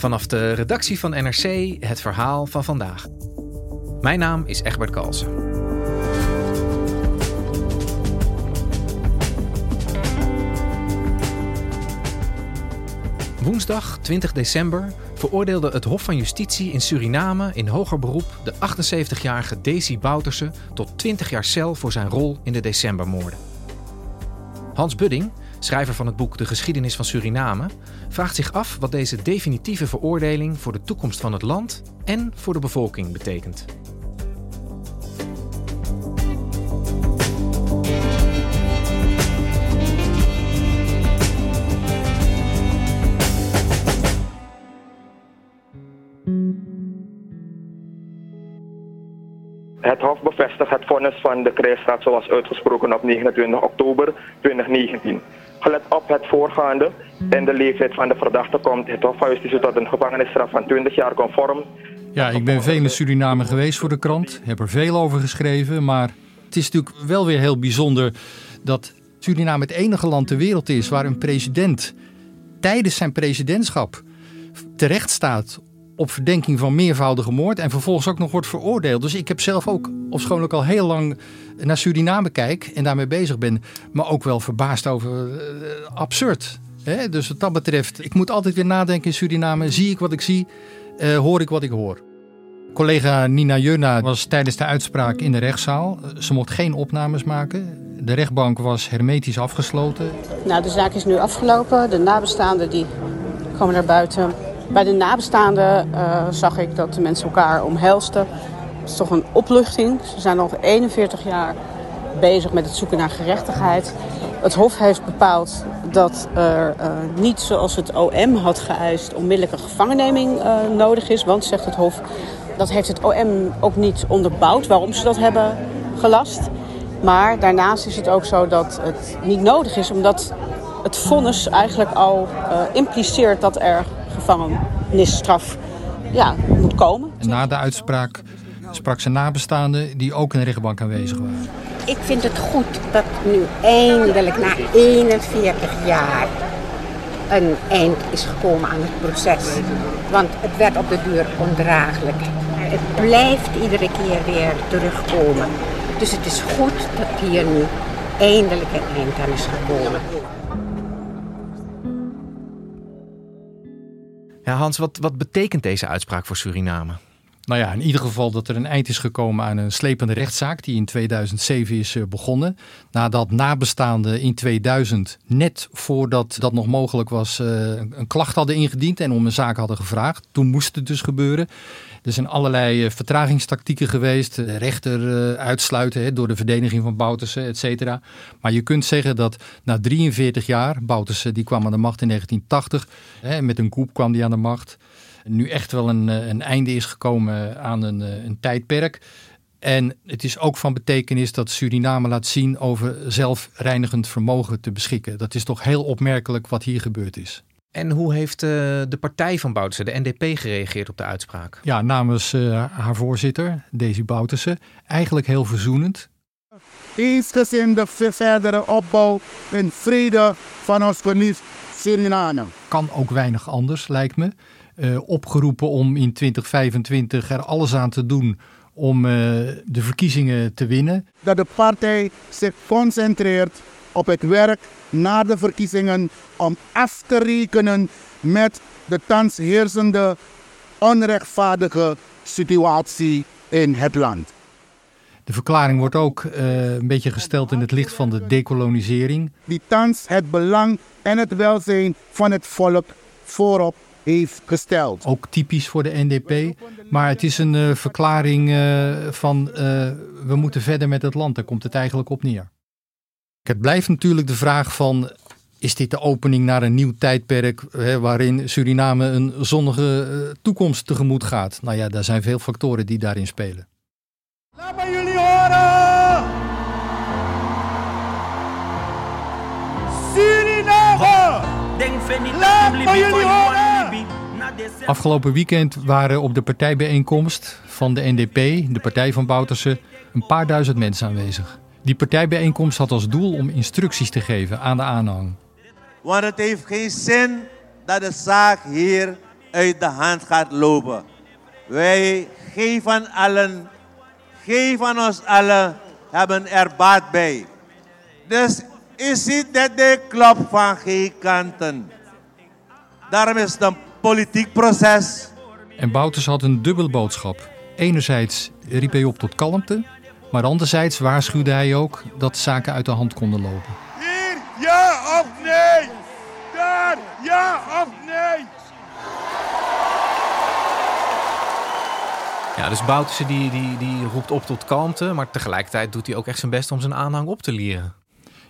Vanaf de redactie van NRC het verhaal van vandaag. Mijn naam is Egbert Kalsen. Woensdag 20 december veroordeelde het Hof van Justitie in Suriname in hoger beroep de 78-jarige Daisy Bouterse tot 20 jaar cel voor zijn rol in de decembermoorden. Hans Budding, schrijver van het boek De geschiedenis van Suriname, vraagt zich af wat deze definitieve veroordeling voor de toekomst van het land en voor de bevolking betekent. Het Hof bevestigt het vonnis van de krijgsraad zoals uitgesproken op 29 oktober 2019. Gelet op het voorgaande en de leeftijd van de verdachte komt het Hof van Justitie tot een gevangenisstraf van 20 jaar conform. Ja, ik ben veel in Suriname geweest voor de krant, heb er veel over geschreven, maar het is natuurlijk wel weer heel bijzonder dat Suriname het enige land ter wereld is waar een president tijdens zijn presidentschap terecht staat op verdenking van meervoudige moord en vervolgens ook nog wordt veroordeeld. Dus ik heb zelf ook, ofschoon ik al heel lang naar Suriname kijk en daarmee bezig ben, maar ook wel verbaasd over uh, absurd. Hè? Dus wat dat betreft, ik moet altijd weer nadenken in Suriname. Zie ik wat ik zie, uh, hoor ik wat ik hoor. Collega Nina Jurna was tijdens de uitspraak in de rechtszaal. Ze mocht geen opnames maken. De rechtbank was hermetisch afgesloten. Nou, de zaak is nu afgelopen. De nabestaanden die komen naar buiten bij de nabestaanden uh, zag ik dat de mensen elkaar omhelsten. Het is toch een opluchting. Ze zijn al 41 jaar bezig met het zoeken naar gerechtigheid. Het Hof heeft bepaald dat er uh, niet zoals het OM had geëist onmiddellijke gevangenneming uh, nodig is. Want, zegt het Hof, dat heeft het OM ook niet onderbouwd waarom ze dat hebben gelast. Maar daarnaast is het ook zo dat het niet nodig is, omdat het vonnis eigenlijk al impliceert dat er gevangenisstraf ja, moet komen. En na de uitspraak sprak ze nabestaanden die ook in de rechtbank aanwezig waren. Ik vind het goed dat nu eindelijk na 41 jaar een eind is gekomen aan het proces. Want het werd op de duur ondraaglijk. Het blijft iedere keer weer terugkomen. Dus het is goed dat hier nu eindelijk een eind aan is gekomen. Hans, wat, wat betekent deze uitspraak voor Suriname? Nou ja, in ieder geval dat er een eind is gekomen aan een slepende rechtszaak die in 2007 is eh, begonnen. Nadat nabestaanden in 2000, net voordat dat nog mogelijk was, eh, een klacht hadden ingediend en om een zaak hadden gevraagd. Toen moest het dus gebeuren. Er zijn allerlei eh, vertragingstactieken geweest. De rechter uitsluiten door de verdediging van Bouterse, et cetera. Maar je kunt zeggen dat na 43 jaar, Bouterse die kwam aan de macht in 1980. Met een koep kwam die aan de macht nu echt wel een, een einde is gekomen aan een, een tijdperk. En het is ook van betekenis dat Suriname laat zien over zelfreinigend vermogen te beschikken. Dat is toch heel opmerkelijk wat hier gebeurd is. En hoe heeft uh, de partij van Bouterse, de NDP, gereageerd op de uitspraak? Ja, namens uh, haar voorzitter, Daisy Bouterse, eigenlijk heel verzoenend. Eensgezinde verdere opbouw en vrede van ons verlies Suriname. Kan ook weinig anders, lijkt me. Uh, opgeroepen om in 2025 er alles aan te doen om uh, de verkiezingen te winnen. Dat de partij zich concentreert op het werk na de verkiezingen om af te rekenen met de thans heersende onrechtvaardige situatie in het land. De verklaring wordt ook uh, een beetje gesteld in het licht van de decolonisering. Die thans het belang en het welzijn van het volk voorop heeft gesteld. Ook typisch voor de NDP. Maar het is een uh, verklaring uh, van we moeten verder met het land. Daar komt het eigenlijk op neer. Het blijft natuurlijk de vraag van is dit de opening naar een nieuw tijdperk hè, waarin Suriname een zonnige toekomst tegemoet gaat? Nou ja, daar zijn veel factoren die daarin spelen. Laat me jullie horen! Suriname! Laat me jullie horen! Afgelopen weekend waren op de partijbijeenkomst van de NDP, de partij van Bouterse, een paar duizend mensen aanwezig. Die partijbijeenkomst had als doel om instructies te geven aan de aanhang. Want het heeft geen zin dat de zaak hier uit de hand gaat lopen. Wij geven allen geen van ons allen hebben er baat bij. Dus is het dat de klop van geen kanten. Daarom is het een politiek proces. En Bouters had een dubbele boodschap. Enerzijds riep hij op tot kalmte, maar anderzijds waarschuwde hij ook dat zaken uit de hand konden lopen. Hier ja of nee? Daar ja of nee? Ja, dus Bouterse die, die, die roept op tot kalmte, maar tegelijkertijd doet hij ook echt zijn best om zijn aanhang op te leren.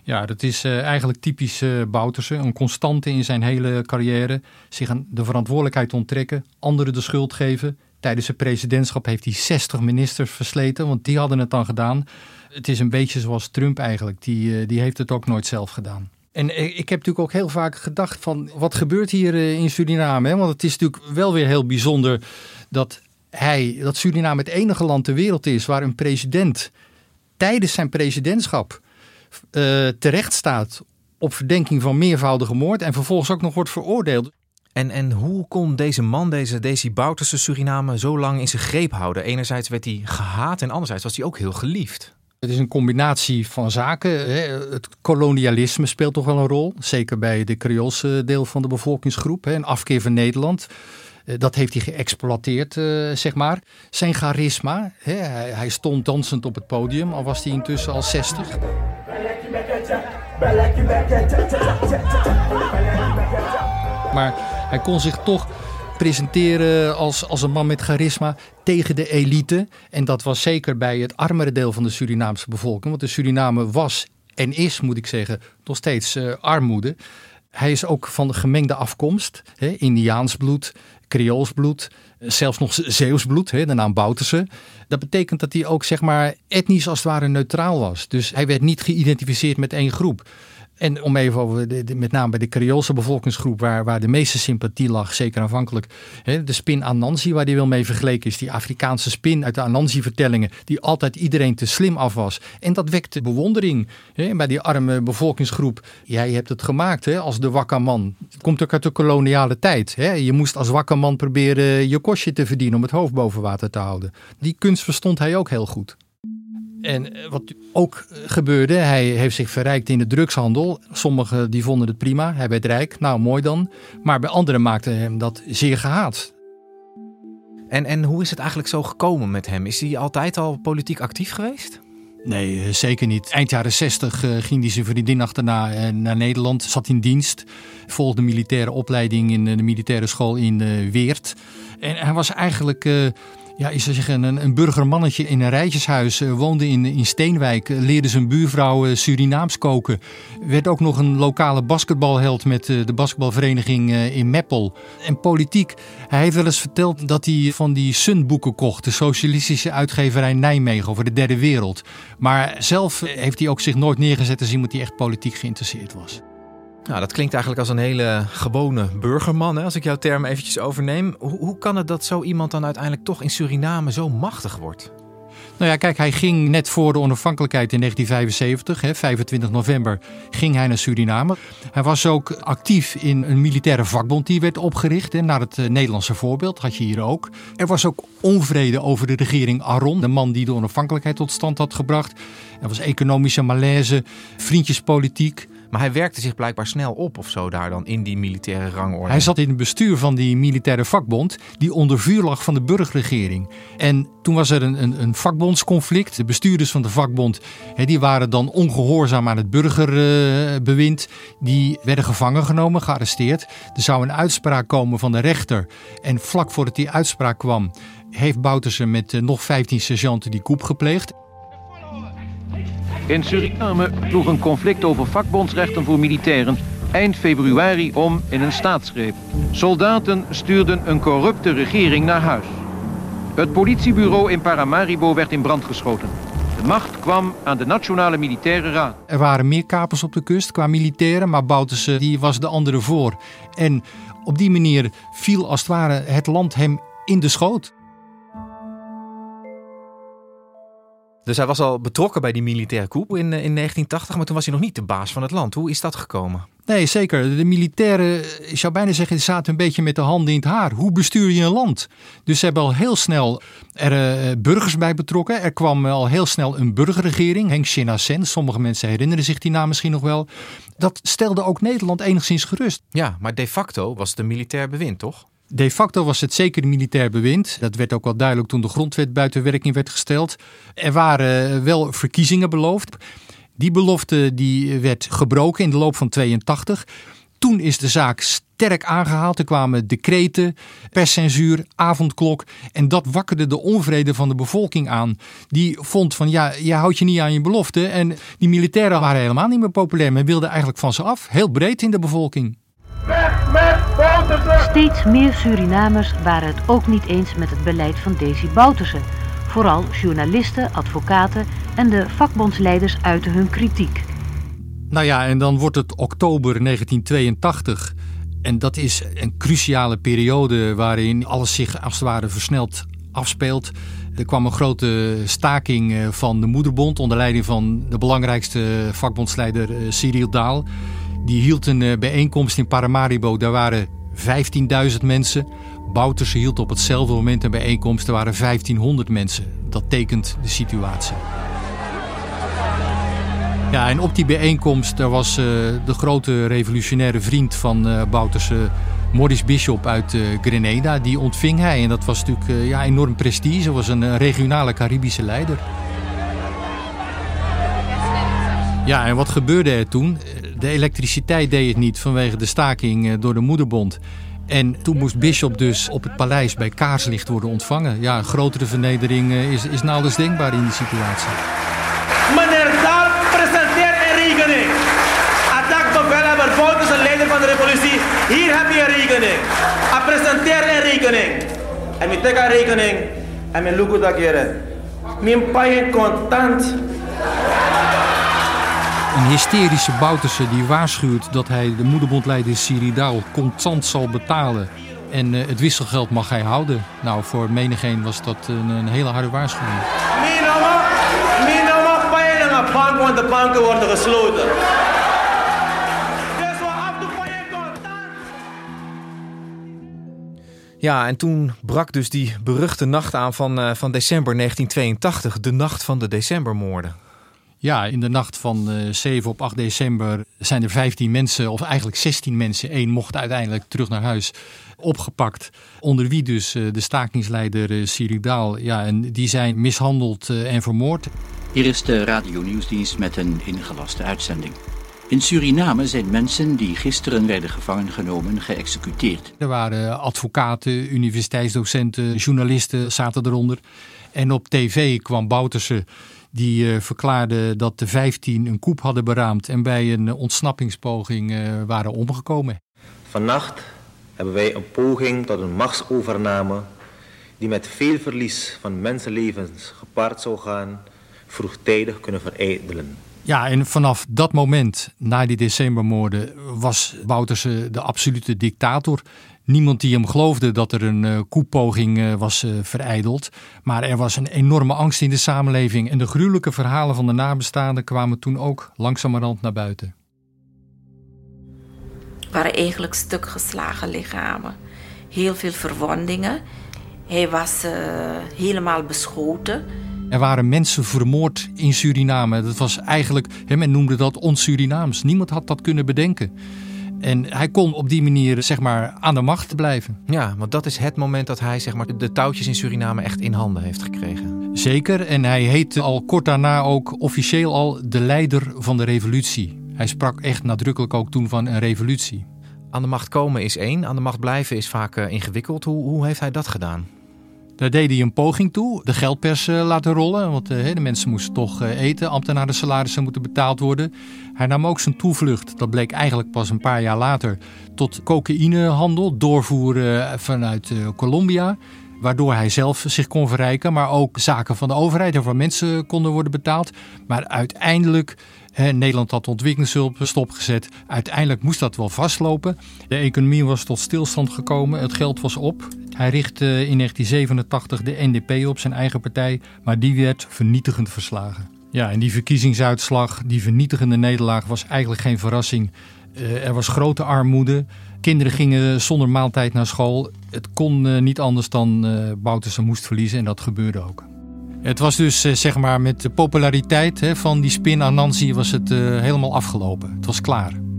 Ja, dat is uh, eigenlijk typisch uh, Bouterse. Een constante in zijn hele carrière. Zich aan de verantwoordelijkheid onttrekken, anderen de schuld geven. Tijdens zijn presidentschap heeft hij 60 ministers versleten, want die hadden het dan gedaan. Het is een beetje zoals Trump eigenlijk. Die, uh, die heeft het ook nooit zelf gedaan. En ik heb natuurlijk ook heel vaak gedacht van wat gebeurt hier in Suriname? Hè? Want het is natuurlijk wel weer heel bijzonder dat hij, dat Suriname het enige land ter wereld is waar een president tijdens zijn presidentschap uh, terecht staat op verdenking van meervoudige moord en vervolgens ook nog wordt veroordeeld. En, en hoe kon deze man, deze Desi Bouterse Suriname, zo lang in zijn greep houden? Enerzijds werd hij gehaat en anderzijds was hij ook heel geliefd. Het is een combinatie van zaken. Het kolonialisme speelt toch wel een rol. Zeker bij de Creoolse deel van de bevolkingsgroep. Een afkeer van Nederland. Eh, dat heeft hij geëxploiteerd, uh, zeg maar. Zijn charisma, hij, stond dansend op het podium, al was hij intussen al 60. Maar hij kon zich toch presenteren als, als een man met charisma tegen de elite. En dat was zeker bij het armere deel van de Surinaamse bevolking. Want de Suriname was en is, moet ik zeggen, nog steeds uh, armoede. Hij is ook van de gemengde afkomst, hè, Indiaans bloed, Creools bloed, zelfs nog Zeeuws bloed, hè, de naam Bouterse. Dat betekent dat hij ook zeg maar etnisch als het ware neutraal was. Dus hij werd niet geïdentificeerd met één groep. En om even over de, met name bij de Creoolse bevolkingsgroep, waar, waar de meeste sympathie lag, zeker aanvankelijk. Hè, de spin Anansi, waar die wil mee vergeleken is, die Afrikaanse spin uit de Anansi-vertellingen, die altijd iedereen te slim af was. En dat wekte bewondering hè, bij die arme bevolkingsgroep. Jij hebt het gemaakt hè, als de wakkerman. Het komt ook uit de koloniale tijd. Hè. Je moest als wakkerman proberen je kostje te verdienen om het hoofd boven water te houden. Die kunst verstond hij ook heel goed. En eh, wat ook gebeurde, hij heeft zich verrijkt in de drugshandel. Sommigen die vonden het prima, hij werd rijk, nou mooi dan. Maar bij anderen maakte hem dat zeer gehaat. En, en hoe is het eigenlijk zo gekomen met hem? Is hij altijd al politiek actief geweest? Nee, eh, zeker niet. Eind jaren 60 uh, ging hij zijn vriendin achterna uh, naar Nederland, zat in dienst, volgde militaire opleiding in de militaire school in uh, Weert. En hij was eigenlijk ja, is er zeggen, een, een burgermannetje in een rijtjeshuis, uh, woonde in, in Steenwijk, uh, leerde zijn buurvrouw uh, Surinaams koken. Werd ook nog een lokale basketbalheld met de basketbalvereniging in Meppel. En politiek, hij heeft wel eens verteld dat hij van die Sun-boeken kocht, de socialistische uitgeverij Nijmegen over de derde wereld. Maar zelf heeft hij ook zich nooit neergezet als iemand die echt politiek geïnteresseerd was. Nou, dat klinkt eigenlijk als een hele gewone burgerman, hè, als ik jouw term eventjes overneem. Hoe, hoe kan het dat zo iemand dan uiteindelijk toch in Suriname zo machtig wordt? Nou ja, kijk, hij ging net voor de onafhankelijkheid in 1975, hè, 25 november, ging hij naar Suriname. Hij was ook actief in een militaire vakbond die werd opgericht, hè, naar het uh, Nederlandse voorbeeld, had je hier ook. Er was ook onvrede over de regering Aron, de man die de onafhankelijkheid tot stand had gebracht. Er was economische malaise, vriendjespolitiek. Maar hij werkte zich blijkbaar snel op of zo daar dan in die militaire rangorde. Hij zat in het bestuur van die militaire vakbond die onder vuur lag van de burgerregering. En toen was er een, een, een vakbondsconflict. De bestuurders van de vakbond die waren dan ongehoorzaam aan het burgerbewind. die werden gevangen genomen, gearresteerd. Er zou een uitspraak komen van de rechter. En vlak voordat die uitspraak kwam heeft Bouterse met uh, nog 15 sergeanten die koep gepleegd. In Suriname sloeg een conflict over vakbondsrechten voor militairen eind februari om in een staatsgreep. Soldaten stuurden een corrupte regering naar huis. Het politiebureau in Paramaribo werd in brand geschoten. De macht kwam aan de Nationale Militaire Raad. Er waren meer kapers op de kust qua militairen, maar Bouterse die was de andere voor. En op die manier viel als het ware het land hem in de schoot. Dus hij was al betrokken bij die militaire coup in, in 1980, maar toen was hij nog niet de baas van het land. Hoe is dat gekomen? Nee, zeker. De militairen, ik zou bijna zeggen, die zaten een beetje met de handen in het haar. Hoe bestuur je een land? Dus ze hebben al heel snel er uh, burgers bij betrokken. Er kwam al heel snel een burgerregering, Henk Sen. Sommige mensen herinneren zich die naam misschien nog wel. Dat stelde ook Nederland enigszins gerust. Ja, maar de facto was het een militair bewind, toch? De facto was het zeker militair bewind. Dat werd ook wel duidelijk toen de grondwet buiten werking werd gesteld. Er waren wel verkiezingen beloofd. Die belofte die werd gebroken in de loop van 82. Toen is de zaak sterk aangehaald. Er kwamen decreten, perscensuur, avondklok. En dat wakkerde de onvrede van de bevolking aan. Die vond van ja, je houdt je niet aan je belofte. En die militairen waren helemaal niet meer populair. Men wilde eigenlijk van ze af. Heel breed in de bevolking. Steeds meer Surinamers waren het ook niet eens met het beleid van Desi Bouterse. Vooral journalisten, advocaten en de vakbondsleiders uiten hun kritiek. Nou ja, en dan wordt het oktober 1982. En dat is een cruciale periode waarin alles zich als het ware versneld afspeelt. Er kwam een grote staking eh, van de Moederbond onder leiding van de belangrijkste vakbondsleider eh, Cyril Daal. Die hield een eh, bijeenkomst in Paramaribo. Daar waren 15.000 mensen. Bouterse hield op hetzelfde moment een bijeenkomst. Er waren 1500 mensen. Dat tekent de situatie. Ja, en op die bijeenkomst daar was uh, de grote revolutionaire vriend van uh, Bouterse, Maurice Bishop uit uh, Grenada. Die ontving hij en dat was natuurlijk ja, enorm prestige. Hij was een regionale Caribische leider. Ja, en wat gebeurde er toen? De elektriciteit deed het niet vanwege de staking door de moederbond. En toen moest Bishop dus op het paleis bij kaarslicht worden ontvangen. Ja, een grotere vernedering is, is nauwelijks denkbaar in die situatie. Meneer Daal presenteert een bevelhebber Bout is een leider van de revolutie. Hier heb je een rekening. Hij presenteert een rekening. En ik trek een rekening. En mijn look dat keren. Mijn paai contant. Een hysterische Bouterse die waarschuwt dat hij de moederbondleider Siridaal contant zal betalen. En uh, het wisselgeld mag hij houden. Nou, voor menigeen was dat een, een hele harde waarschuwing. De bank, want de banken worden gesloten. Ja, en toen brak dus die beruchte nacht aan van, uh, van december 1982, de nacht van de decembermoorden. Ja, in de nacht van uh, 7 op 8 december zijn er 15 mensen, of eigenlijk 16 mensen, één mocht uiteindelijk terug naar huis, opgepakt. Onder wie dus uh, de stakingsleider Siridaal. Ja, en die zijn mishandeld en vermoord. Hier is de radio-nieuwsdienst met een ingelaste uitzending. In Suriname zijn mensen die gisteren werden gevangen genomen geëxecuteerd. Er waren advocaten, universiteitsdocenten, journalisten zaten eronder. En op tv kwam Bouterse die uh, verklaarde dat de 15 een koep hadden beraamd en bij een ontsnappingspoging uh, waren omgekomen. Vannacht hebben wij een poging tot een machtsovername die met veel verlies van mensenlevens gepaard zou gaan, vroegtijdig kunnen verijdelen. Ja, en vanaf dat moment, na die decembermoorden, was Bouterse de absolute dictator. Niemand die hem geloofde dat er een uh, koepoging uh, was uh, vereideld. Maar er was een enorme angst in de samenleving. En de gruwelijke verhalen van de nabestaanden kwamen toen ook langzamerhand naar buiten. Het waren eigenlijk stuk geslagen lichamen. Heel veel verwondingen. Hij was helemaal beschoten. Er waren mensen vermoord in Suriname. Dat was eigenlijk, men noemde dat on-Surinaams. Niemand had dat kunnen bedenken. En hij kon op die manier zeg maar, aan de macht blijven. Ja, want dat is het moment dat hij zeg maar, de touwtjes in Suriname echt in handen heeft gekregen. Zeker, en hij heette al kort daarna ook officieel al de leider van de revolutie. Hij sprak echt nadrukkelijk ook toen van een revolutie. Aan de macht komen is één, aan de macht blijven is vaak uh, ingewikkeld. Hoe, hoe heeft hij dat gedaan? Daar deed hij een poging toe, de geldpers uh, laten rollen. Want uh, de mensen moesten toch uh, eten, ambtenaren salarissen moeten betaald worden. Hij nam ook zijn toevlucht, dat bleek eigenlijk pas een paar jaar later, tot cocaïnehandel, doorvoeren vanuit Colombia. Waardoor hij zelf zich kon verrijken, maar ook zaken van de overheid en van mensen konden worden betaald. Maar uiteindelijk Nederland had ontwikkelingshulp stopgezet. Uiteindelijk moest dat wel vastlopen. De economie was tot stilstand gekomen. Het geld was op. Hij richtte in 1987 de NDP op, zijn eigen partij. Maar die werd vernietigend verslagen. Ja, en die verkiezingsuitslag, die vernietigende nederlaag, was eigenlijk geen verrassing. Uh, er was grote armoede. Kinderen gingen zonder maaltijd naar school. Het kon uh, niet anders dan uh, Bouterse moest verliezen en dat gebeurde ook. Het was dus uh, zeg maar met de populariteit van die spin Anansi was het helemaal afgelopen. Het was klaar.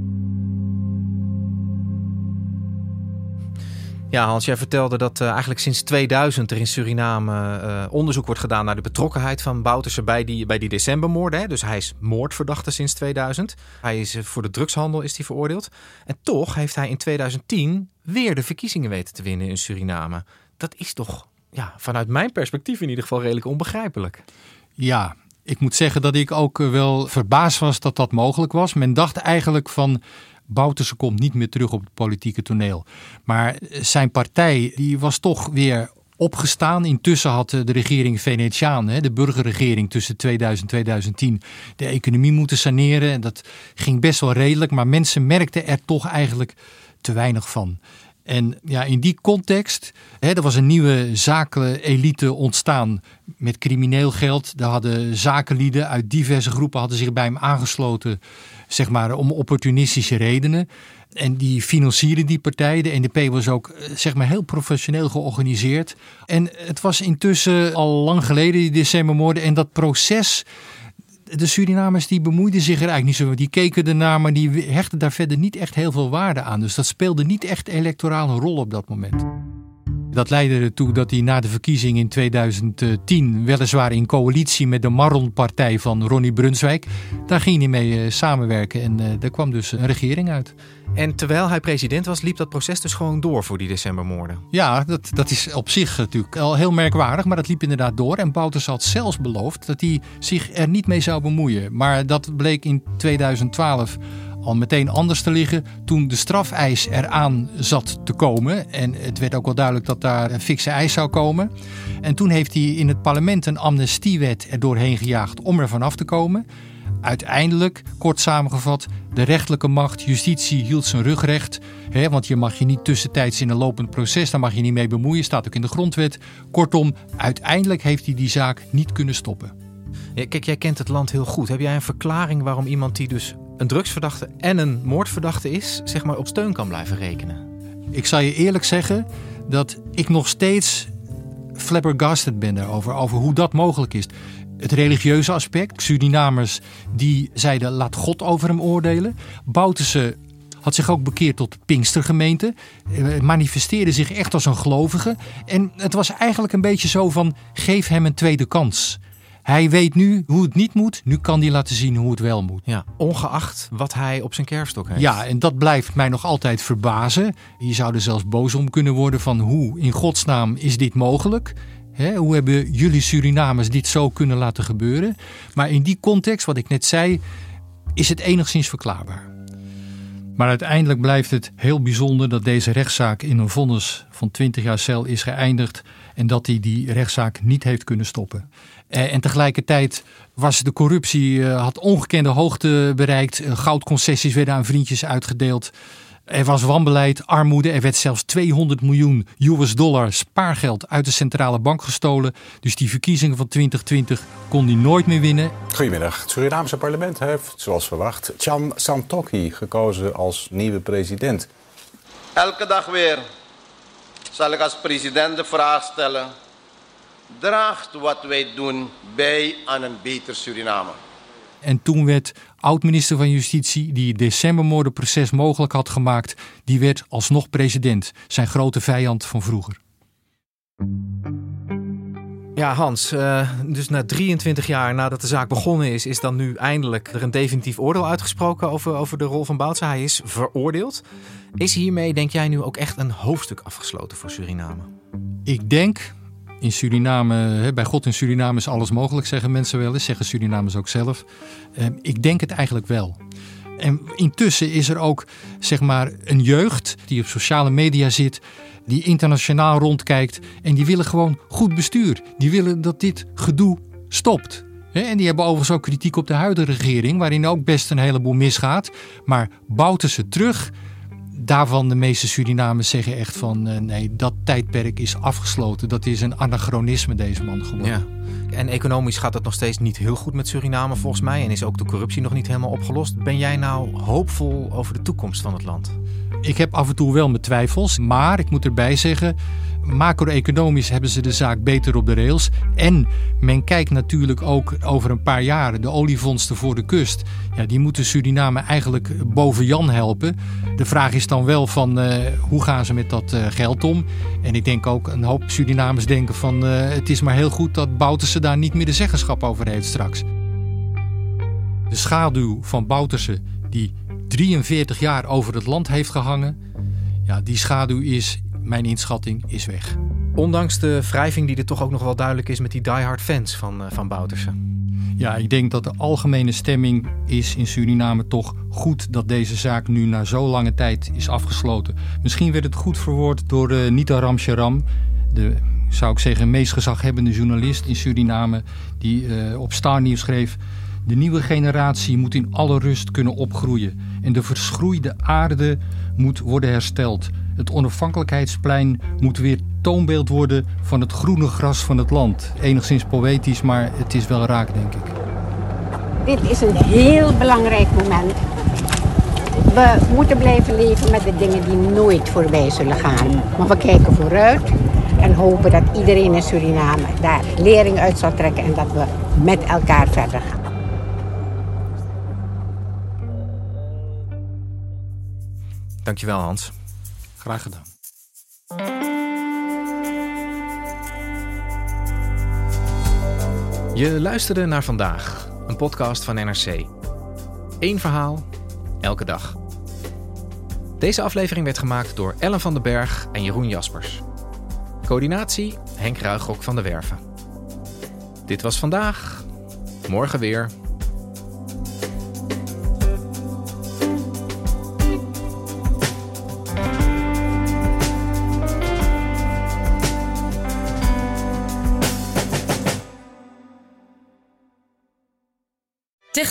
Ja, Hans, jij vertelde dat uh, eigenlijk sinds 2000 er in Suriname uh, onderzoek wordt gedaan naar de betrokkenheid van Bouterse bij die, bij die decembermoorden. Hè? Dus hij is moordverdachte sinds 2000. Hij is uh, voor de drugshandel is hij veroordeeld. En toch heeft hij in 2010 weer de verkiezingen weten te winnen in Suriname. Dat is toch, ja, vanuit mijn perspectief in ieder geval redelijk onbegrijpelijk. Ja, ik moet zeggen dat ik ook wel verbaasd was dat dat mogelijk was. Men dacht eigenlijk van Bouterse komt niet meer terug op het politieke toneel. Maar zijn partij die was toch weer opgestaan. Intussen had de regering Venetiaan, de burgerregering tussen 2000 en 2010, de economie moeten saneren. En dat ging best wel redelijk, maar mensen merkten er toch eigenlijk te weinig van. En ja, in die context, hè, er was een nieuwe zakenelite ontstaan met crimineel geld. Daar hadden zakenlieden uit diverse groepen hadden zich bij hem aangesloten zeg maar, om opportunistische redenen. En die financierden die partij. De NDP was ook eh, zeg maar, heel professioneel georganiseerd. En het was intussen al lang geleden, die decembermoorden. En dat proces de Surinamers die bemoeiden zich er eigenlijk niet zo. Die keken ernaar, maar die hechten daar verder niet echt heel veel waarde aan. Dus dat speelde niet echt electorale rol op dat moment. Dat leidde ertoe dat hij na de verkiezing in 2010 weliswaar in coalitie met de Marron-partij van Ronnie Brunswijk, daar ging hij mee eh, samenwerken en uh, daar kwam dus een regering uit. En terwijl hij president was, liep dat proces dus gewoon door voor die decembermoorden? Ja, dat, dat is op zich natuurlijk al heel merkwaardig, maar dat liep inderdaad door. En Bouters had zelfs beloofd dat hij zich er niet mee zou bemoeien. Maar dat bleek in 2012 al meteen anders te liggen toen de strafeis eraan zat te komen. En het werd ook wel duidelijk dat daar een fikse eis zou komen. En toen heeft hij in het parlement een amnestiewet er doorheen gejaagd om er vanaf te komen. Uiteindelijk, kort samengevat, de rechterlijke macht, justitie hield zijn rug recht. Hè, want je mag je niet tussentijds in een lopend proces, daar mag je niet mee bemoeien, staat ook in de grondwet. Kortom, uiteindelijk heeft hij die zaak niet kunnen stoppen. Ja, kijk, jij kent het land heel goed. Heb jij een verklaring waarom iemand die dus een drugsverdachte en een moordverdachte is, zeg maar op steun kan blijven rekenen? Ik zal je eerlijk zeggen dat ik nog steeds flabbergasted ben daarover, over hoe dat mogelijk is. Het religieuze aspect, Surinamers die zeiden laat God over hem oordelen. Bouterse had zich ook bekeerd tot Pinkstergemeente. Eh, manifesteerde zich echt als een gelovige. En het was eigenlijk een beetje zo van geef hem een tweede kans. Hij weet nu hoe het niet moet. Nu kan hij laten zien hoe het wel moet. Ja, ongeacht wat hij op zijn kerfstok heeft. Ja, en dat blijft mij nog altijd verbazen. Je zou er zelfs boos om kunnen worden van hoe in godsnaam is dit mogelijk? hoe hebben jullie Surinamers dit zo kunnen laten gebeuren? Maar in die context, wat ik net zei, is het enigszins verklaarbaar. Maar uiteindelijk blijft het heel bijzonder dat deze rechtszaak in een vonnis van 20 jaar cel is geëindigd en dat hij die rechtszaak niet heeft kunnen stoppen. Eh, en tegelijkertijd was de corruptie, uh, had ongekende hoogte bereikt. Uh, goudconcessies werden aan vriendjes uitgedeeld. Er was wanbeleid, armoede. Er werd zelfs 200 miljoen US dollar spaargeld uit de centrale bank gestolen. Dus die verkiezingen van 2020 kon hij nooit meer winnen. Goedemiddag. Het Surinaamse parlement heeft, zoals verwacht, Cham Santokhi gekozen als nieuwe president. Elke dag weer zal ik als president de vraag stellen: draagt wat wij doen bij aan een beter Suriname? En toen werd oud-minister van Justitie, die het decembermoordenproces mogelijk had gemaakt, die werd alsnog president. Zijn grote vijand van vroeger. Ja, Hans, uh, dus na 23 jaar nadat de zaak begonnen is, is dan nu eindelijk er een definitief oordeel uitgesproken over, over de rol van Boutsen. Hij is veroordeeld. Is hiermee, denk jij, nu ook echt een hoofdstuk afgesloten voor Suriname? Ik denk, in Suriname, bij God in Suriname is alles mogelijk, zeggen mensen wel eens, zeggen Surinamers ook zelf. Ehm, ik denk het eigenlijk wel. En intussen is er ook zeg maar, een jeugd die op sociale media zit, die internationaal rondkijkt en die willen gewoon goed bestuur. Die willen dat dit gedoe stopt. En die hebben overigens ook kritiek op de huidige regering, waarin ook best een heleboel misgaat. Maar bouten ze terug daarvan de meeste Surinamers zeggen echt van uh, nee, dat tijdperk is afgesloten. Dat is een anachronisme deze man geworden. Ja. En economisch gaat het nog steeds niet heel goed met Suriname volgens mij. En is ook de corruptie nog niet helemaal opgelost. Ben jij nou hoopvol over de toekomst van het land? Ik heb af en toe wel mijn twijfels. Maar ik moet erbij zeggen, macro-economisch hebben ze de zaak beter op de rails. En men kijkt natuurlijk ook over een paar jaar de olievondsten voor de kust. Ja, die moeten Suriname eigenlijk boven Jan helpen. De vraag is dan wel van uh, hoe gaan ze met dat uh, geld om? En ik denk ook een hoop Surinamers denken van uh, het is maar heel goed dat Bouterse daar niet meer de zeggenschap over heeft straks. De schaduw van Bouterse die 43 jaar over het land heeft gehangen, ja, die schaduw is mijn inschatting is weg. Ondanks de wrijving die er toch ook nog wel duidelijk is met die diehard fans van, uh, van Bouterse. Ja, ik denk dat de algemene stemming is in Suriname toch goed dat deze zaak nu na zo lange tijd is afgesloten. Misschien werd het goed verwoord door uh, Nita Ramcharam, de zou ik zeggen meest gezaghebbende journalist in Suriname, die uh, op Star News schreef: de nieuwe generatie moet in alle rust kunnen opgroeien en de verschroeide aarde moet worden hersteld. Het onafhankelijkheidsplein moet weer toonbeeld worden van het groene gras van het land. Enigszins poëtisch, maar het is wel raak, denk ik. Dit is een heel belangrijk moment. We moeten blijven leven met de dingen die nooit voorbij zullen gaan. Maar we kijken vooruit en hopen dat iedereen in Suriname daar lering uit zal trekken en dat we met elkaar verder gaan. Dankjewel Hans. Graag gedaan. Je luisterde naar vandaag, een podcast van NRC. Eén verhaal, elke dag. Deze aflevering werd gemaakt door Ellen van den Berg en Jeroen Jaspers. Coördinatie Henk Ruigrok van de Werven. Dit was vandaag, morgen weer.